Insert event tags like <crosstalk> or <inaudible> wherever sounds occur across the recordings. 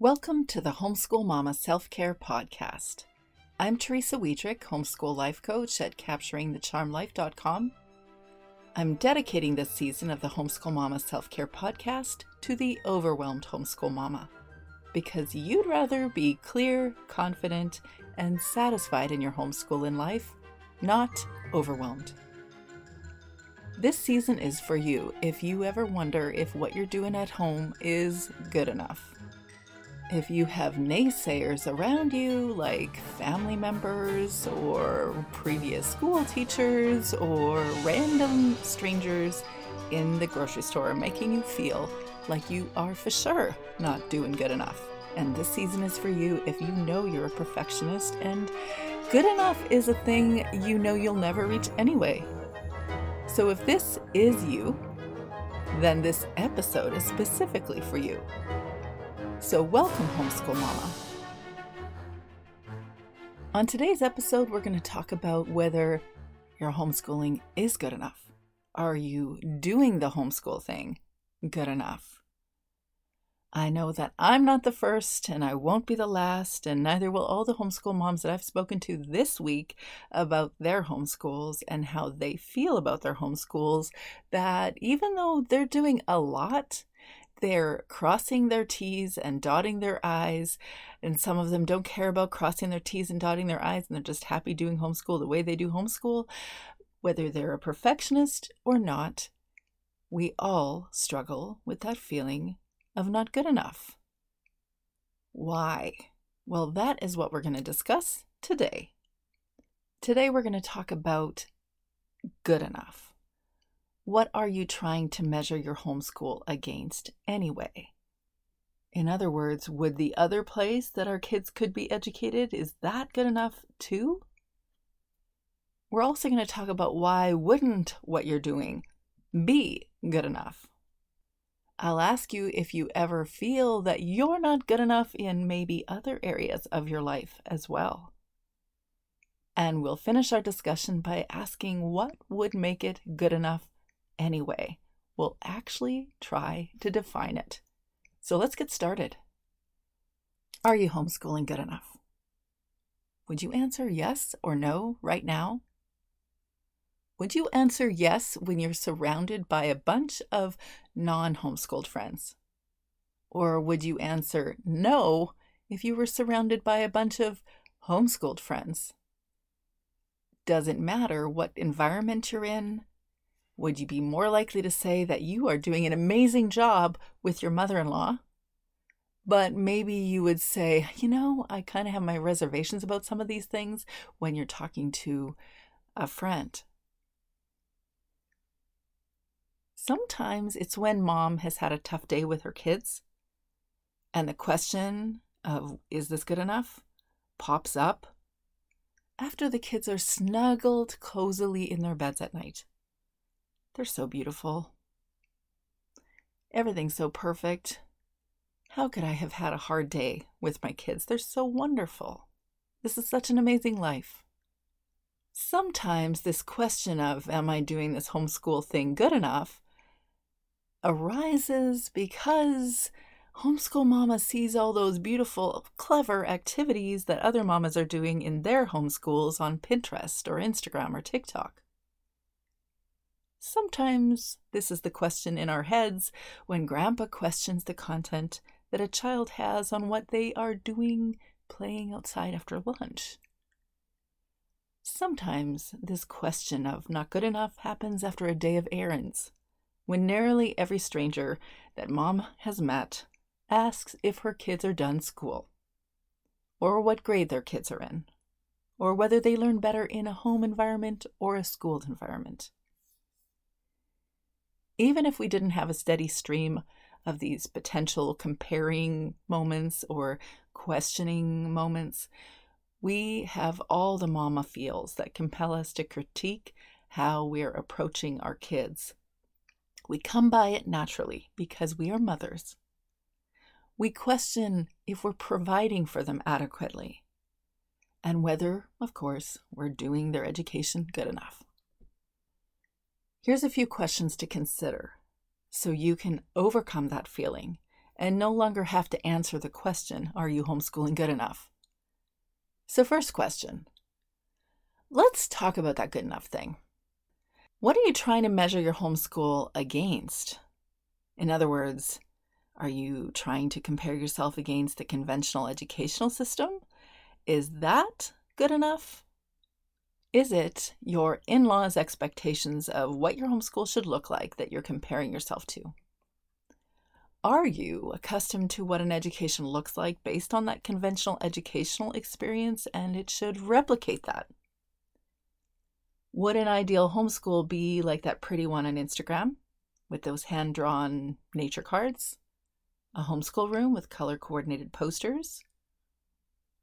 Welcome to the Homeschool Mama Self Care Podcast. I'm Teresa Wiedrich, homeschool life coach at capturingthecharmedlife.com. I'm dedicating this season of the Homeschool Mama Self Care Podcast to the overwhelmed homeschool mama because you'd rather be clear, confident, and satisfied in your homeschool in life, not overwhelmed. This season is for you if you ever wonder if what you're doing at home is good enough if you have naysayers around you, like family members or previous school teachers or random strangers in the grocery store, making you feel like you are for sure not doing good enough. And this season is for you if you know you're a perfectionist and good enough is a thing you know you'll never reach anyway. So if this is you, then this episode is specifically for you. So, welcome, Homeschool Mama. On today's episode, we're going to talk about whether your homeschooling is good enough. Are you doing the homeschool thing good enough? I know that I'm not the first and I won't be the last, and neither will all the homeschool moms that I've spoken to this week about their homeschools and how they feel about their homeschools. That even though they're doing a lot, they're crossing their T's and dotting their I's, and some of them don't care about crossing their T's and dotting their I's, and they're just happy doing homeschool the way they do homeschool, whether they're a perfectionist or not, we all struggle with that feeling of not good enough. Why? Well, that is what we're going to discuss today. Today, we're going to talk about good enough. What are you trying to measure your homeschool against anyway? In other words, would the other place that our kids could be educated, is that good enough too? We're also going to talk about why wouldn't what you're doing be good enough? I'll ask you if you ever feel that you're not good enough in maybe other areas of your life as well. And we'll finish our discussion by asking what would make it good enough anyway. We'll actually try to define it. So let's get started. Are you homeschooling good enough? Would you answer yes or no right now? Would you answer yes when you're surrounded by a bunch of non homeschooled friends? Or would you answer no if you were surrounded by a bunch of homeschooled friends? Doesn't matter what environment you're in, would you be more likely to say that you are doing an amazing job with your mother in law? But maybe you would say, you know, I kind of have my reservations about some of these things when you're talking to a friend. Sometimes it's when mom has had a tough day with her kids and the question of, is this good enough, pops up after the kids are snuggled cozily in their beds at night. They're so beautiful. Everything's so perfect. How could I have had a hard day with my kids? They're so wonderful. This is such an amazing life. Sometimes this question of, am I doing this homeschool thing good enough, arises because homeschool mama sees all those beautiful, clever activities that other mamas are doing in their homeschools on Pinterest or Instagram or TikTok. Sometimes this is the question in our heads when Grandpa questions the content that a child has on what they are doing playing outside after lunch. Sometimes this question of not good enough happens after a day of errands, when nearly every stranger that mom has met asks if her kids are done school, or what grade their kids are in, or whether they learn better in a home environment or a schooled environment even if we didn't have a steady stream of these potential comparing moments or questioning moments, we have all the mama feels that compel us to critique how we're approaching our kids. We come by it naturally because we are mothers. We question if we're providing for them adequately and whether, of course, we're doing their education good enough. Here's a few questions to consider so you can overcome that feeling and no longer have to answer the question, Are you homeschooling good enough? So, first question let's talk about that good enough thing. What are you trying to measure your homeschool against? In other words, are you trying to compare yourself against the conventional educational system? Is that good enough? Is it your in law's expectations of what your homeschool should look like that you're comparing yourself to? Are you accustomed to what an education looks like based on that conventional educational experience and it should replicate that? Would an ideal homeschool be like that pretty one on Instagram with those hand drawn nature cards? A homeschool room with color coordinated posters?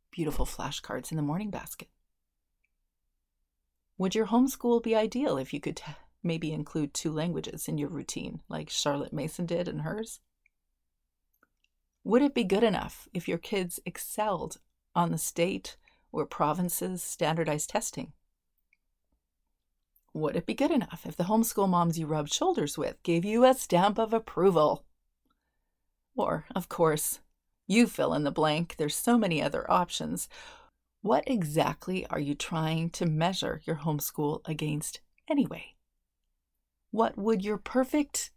Beautiful flashcards in the morning basket? Would your homeschool be ideal if you could t- maybe include two languages in your routine, like Charlotte Mason did in hers? Would it be good enough if your kids excelled on the state or province's standardized testing? Would it be good enough if the homeschool moms you rubbed shoulders with gave you a stamp of approval? Or, of course, you fill in the blank, there's so many other options. What exactly are you trying to measure your homeschool against anyway? What would your perfect,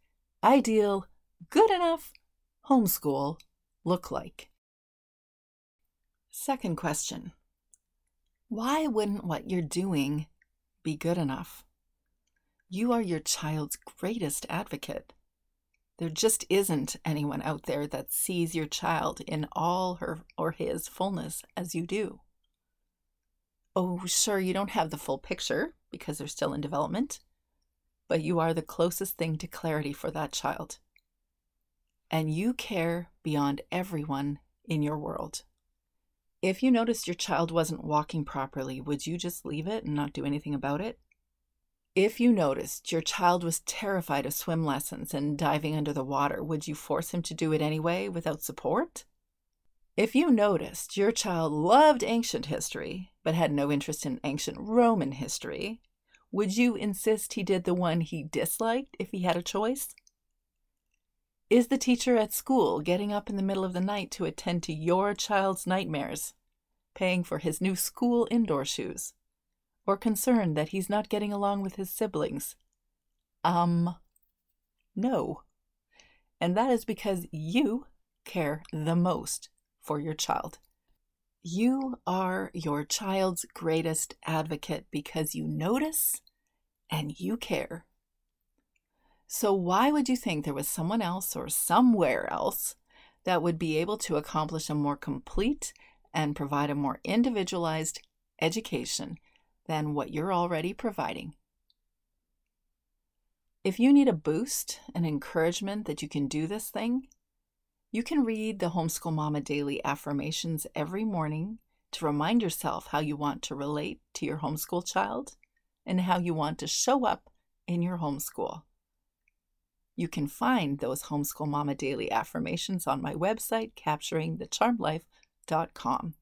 ideal, good enough homeschool look like? Second question Why wouldn't what you're doing be good enough? You are your child's greatest advocate. There just isn't anyone out there that sees your child in all her or his fullness as you do. Oh, sure, you don't have the full picture because they're still in development, but you are the closest thing to clarity for that child and you care beyond everyone in your world. If you noticed your child wasn't walking properly, would you just leave it and not do anything about it? If you noticed your child was terrified of swim lessons and diving under the water, would you force him to do it anyway without support? If you noticed your child loved ancient history but had no interest in ancient Roman history, would you insist he did the one he disliked if he had a choice? Is the teacher at school getting up in the middle of the night to attend to your child's nightmares, paying for his new school indoor shoes, or concerned that he's not getting along with his siblings? Um, no. And that is because you care the most for your child. You are your child's greatest advocate because you notice and you care. So, why would you think there was someone else or somewhere else that would be able to accomplish a more complete and provide a more individualized education than what you're already providing? If you need a boost, an encouragement that you can do this thing, you can read the Homeschool Mama Daily Affirmations every morning to remind yourself how you want to relate to your homeschool child and how you want to show up in your homeschool. You can find those Homeschool Mama Daily affirmations on my website, capturingthecharmedlife.com.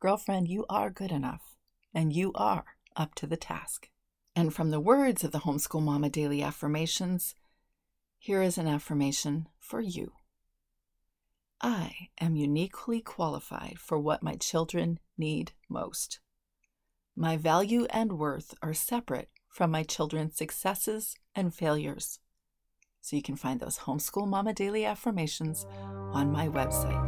Girlfriend, you are good enough, and you are up to the task. And from the words of the Homeschool Mama Daily affirmations, here is an affirmation for you. I am uniquely qualified for what my children need most. My value and worth are separate from my children's successes and failures so you can find those Homeschool Mama Daily Affirmations on my website.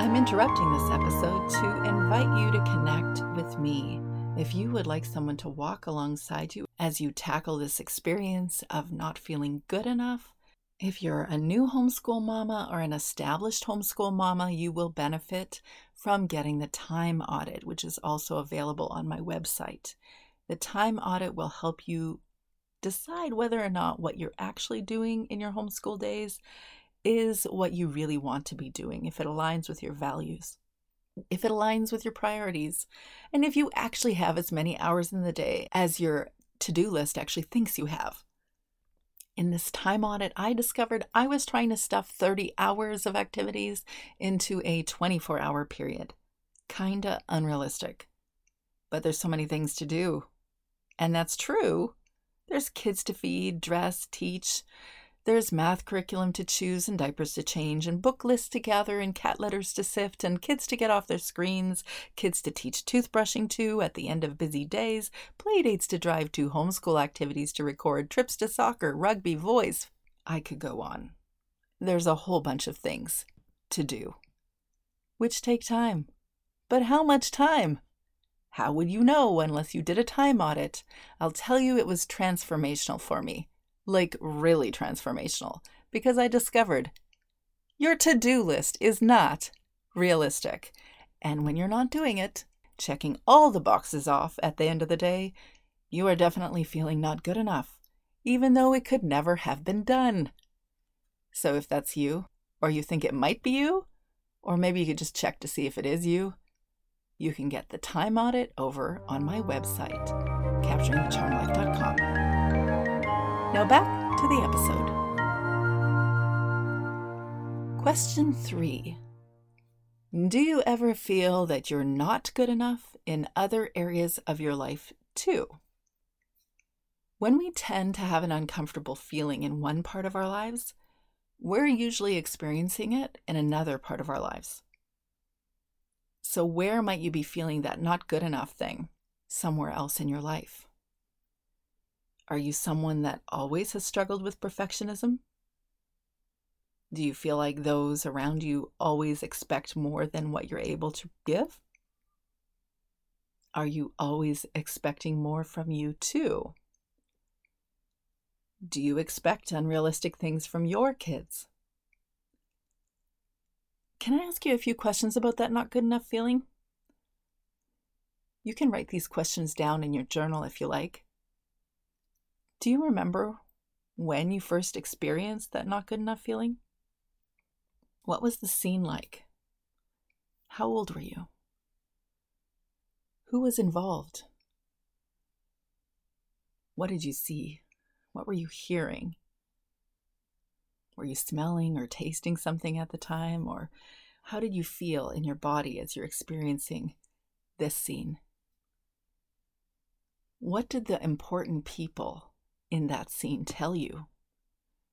I'm interrupting this episode to invite you to connect with me. If you would like someone to walk alongside you as you tackle this experience of not feeling good enough, if you're a new homeschool mama or an established homeschool mama, you will benefit from getting the time audit, which is also available on my website. The time audit will help you decide whether or not what you're actually doing in your homeschool days is what you really want to be doing, if it aligns with your values, if it aligns with your priorities, and if you actually have as many hours in the day as your to do list actually thinks you have. In this time audit, I discovered I was trying to stuff 30 hours of activities into a 24 hour period. Kinda unrealistic. But there's so many things to do. And that's true there's kids to feed, dress, teach, There's math curriculum to choose and diapers to change, and book lists to gather, and cat letters to sift, and kids to get off their screens, kids to teach toothbrushing to at the end of busy days, play dates to drive to, homeschool activities to record, trips to soccer, rugby, voice. I could go on. There's a whole bunch of things to do, which take time. But how much time? How would you know unless you did a time audit? I'll tell you it was transformational for me like really transformational, because I discovered your to do list is not realistic. And when you're not doing it, checking all the boxes off at the end of the day, you are definitely feeling not good enough, even though it could never have been done. So if that's you, or you think it might be you, or maybe you could just check to see if it is you, you can get the time audit over on my website, capturingthecharmedlife.com. Now back to the episode. Question three Do you ever feel that you're not good enough in other areas of your life too? When we tend to have an uncomfortable feeling in one part of our lives, we're usually experiencing it in another part of our lives. So, where might you be feeling that not good enough thing somewhere else in your life? Are you someone that always has struggled with perfectionism? Do you feel like those around you always expect more than what you're able to give? Are you always expecting more from you too? Do you expect unrealistic things from your kids? Can I ask you a few questions about that not good enough feeling? You can write these questions down in your journal if you like. Do you remember when you first experienced that not good enough feeling? What was the scene like? How old were you? Who was involved? What did you see? What were you hearing? Were you smelling or tasting something at the time? Or how did you feel in your body as you're experiencing this scene? What did the important people in that scene tell you.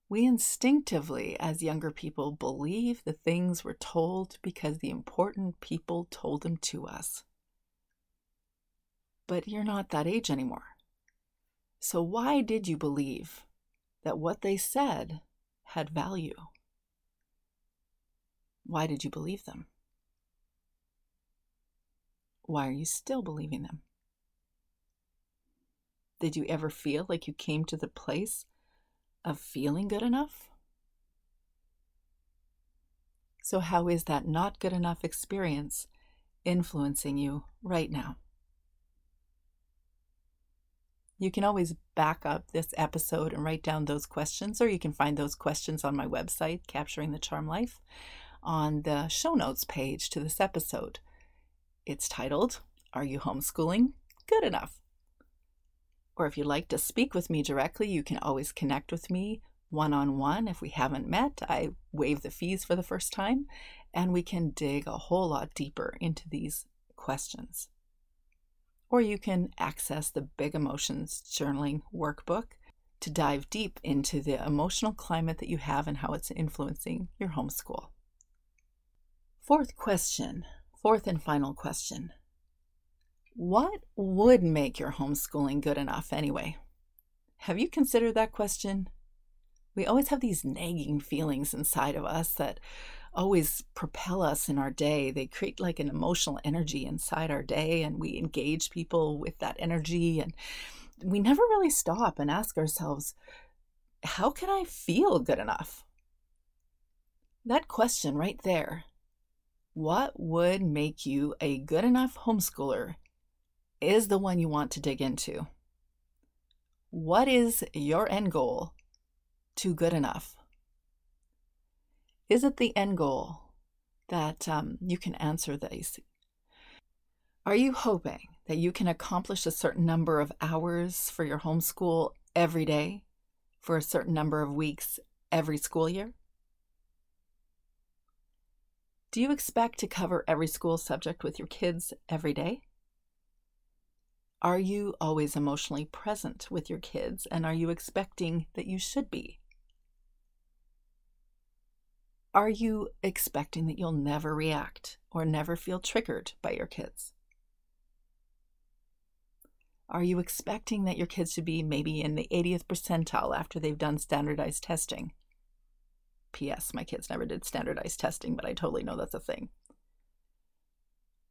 We instinctively, as younger people, believe the things we're told because the important people told them to us. But you're not that age anymore. So, why did you believe that what they said had value? Why did you believe them? Why are you still believing them? Did you ever feel like you came to the place of feeling good enough? So, how is that not good enough experience influencing you right now? You can always back up this episode and write down those questions, or you can find those questions on my website, Capturing the Charmed Life, on the show notes page to this episode. It's titled, Are You Homeschooling Good Enough? Or if you'd like to speak with me directly, you can always connect with me one on one. If we haven't met, I waive the fees for the first time, and we can dig a whole lot deeper into these questions. Or you can access the Big Emotions Journaling Workbook to dive deep into the emotional climate that you have and how it's influencing your homeschool. Fourth question, fourth and final question what would make your homeschooling good enough anyway? Have you considered that question? We always have these nagging feelings inside of us that always propel us in our day. They create like an emotional energy inside our day, and we engage people with that energy. And we never really stop and ask ourselves, how can I feel good enough? That question right there what would make you a good enough homeschooler is the one you want to dig into. What is your end goal to good enough? Is it the end goal that um, you can answer these? Are you hoping that you can accomplish a certain number of hours for your homeschool every day for a certain number of weeks every school year? Do you expect to cover every school subject with your kids every day? Are you always emotionally present with your kids? And are you expecting that you should be? Are you expecting that you'll never react or never feel triggered by your kids? Are you expecting that your kids should be maybe in the 80th percentile after they've done standardized testing? P.S. My kids never did standardized testing, but I totally know that's a thing.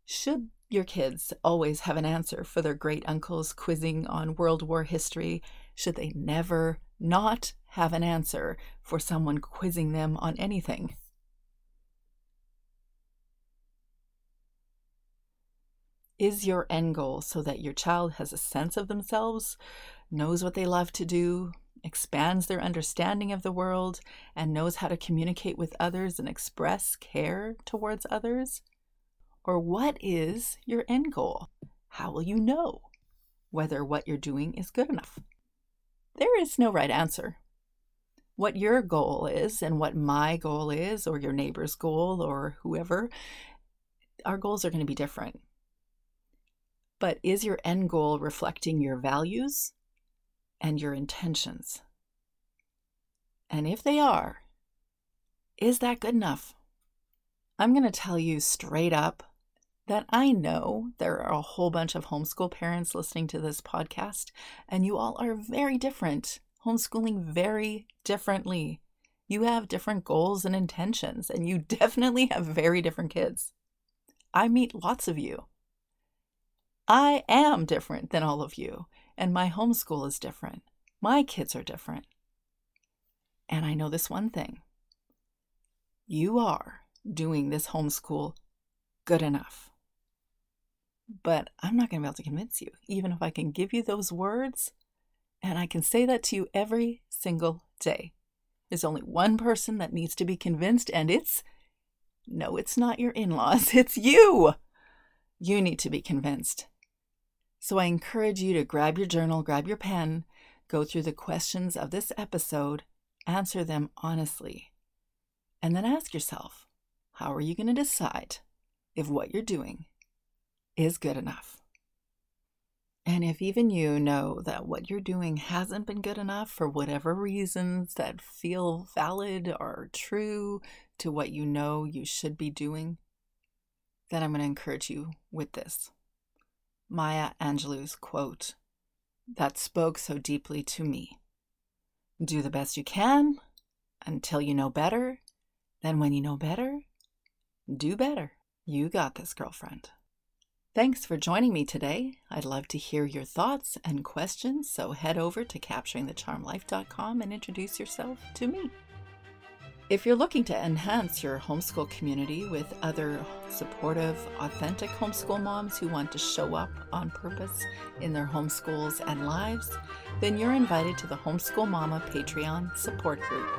Should your kids always have an answer for their great uncles quizzing on World War history? Should they never not have an answer for someone quizzing them on anything? Is your end goal so that your child has a sense of themselves, knows what they love to do, expands their understanding of the world, and knows how to communicate with others and express care towards others? Or what is your end goal? How will you know whether what you're doing is good enough? There is no right answer. What your goal is, and what my goal is, or your neighbor's goal, or whoever, our goals are going to be different. But is your end goal reflecting your values and your intentions? And if they are, is that good enough? I'm going to tell you straight up that I know there are a whole bunch of homeschool parents listening to this podcast, and you all are very different, homeschooling very differently. You have different goals and intentions, and you <laughs> definitely have very different kids. I meet lots of you. I am different than all of you, and my homeschool is different. My kids are different. And I know this one thing you are doing this homeschool good enough but I'm not going to be able to convince you, even if I can give you those words. And I can say that to you every single day. There's only one person that needs to be convinced, and it's no, it's not your in laws, <laughs> it's you. You need to be convinced. So I encourage you to grab your journal, grab your pen, go through the questions of this episode, answer them honestly, and then ask yourself how are you going to decide if what you're doing is good enough. And if even you know that what you're doing hasn't been good enough for whatever reasons that feel valid or true to what you know you should be doing, then I'm going to encourage you with this. Maya Angelou's quote that spoke so deeply to me Do the best you can until you know better. Then, when you know better, do better. You got this, girlfriend. Thanks for joining me today. I'd love to hear your thoughts and questions, so head over to capturingthecharmedlife.com and introduce yourself to me. If you're looking to enhance your homeschool community with other supportive, authentic homeschool moms who want to show up on purpose in their homeschools and lives, then you're invited to the Homeschool Mama Patreon support group.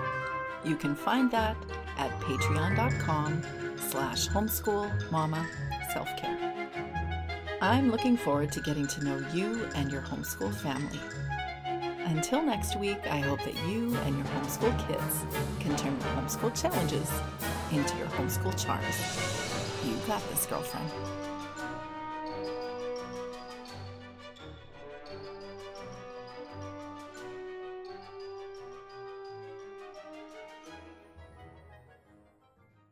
You can find that at patreon.com slash homeschool mama self-care. I'm looking forward to getting to know you and your homeschool family. Until next week, I hope that you and your homeschool kids can turn your homeschool challenges into your homeschool charms. You got this, girlfriend.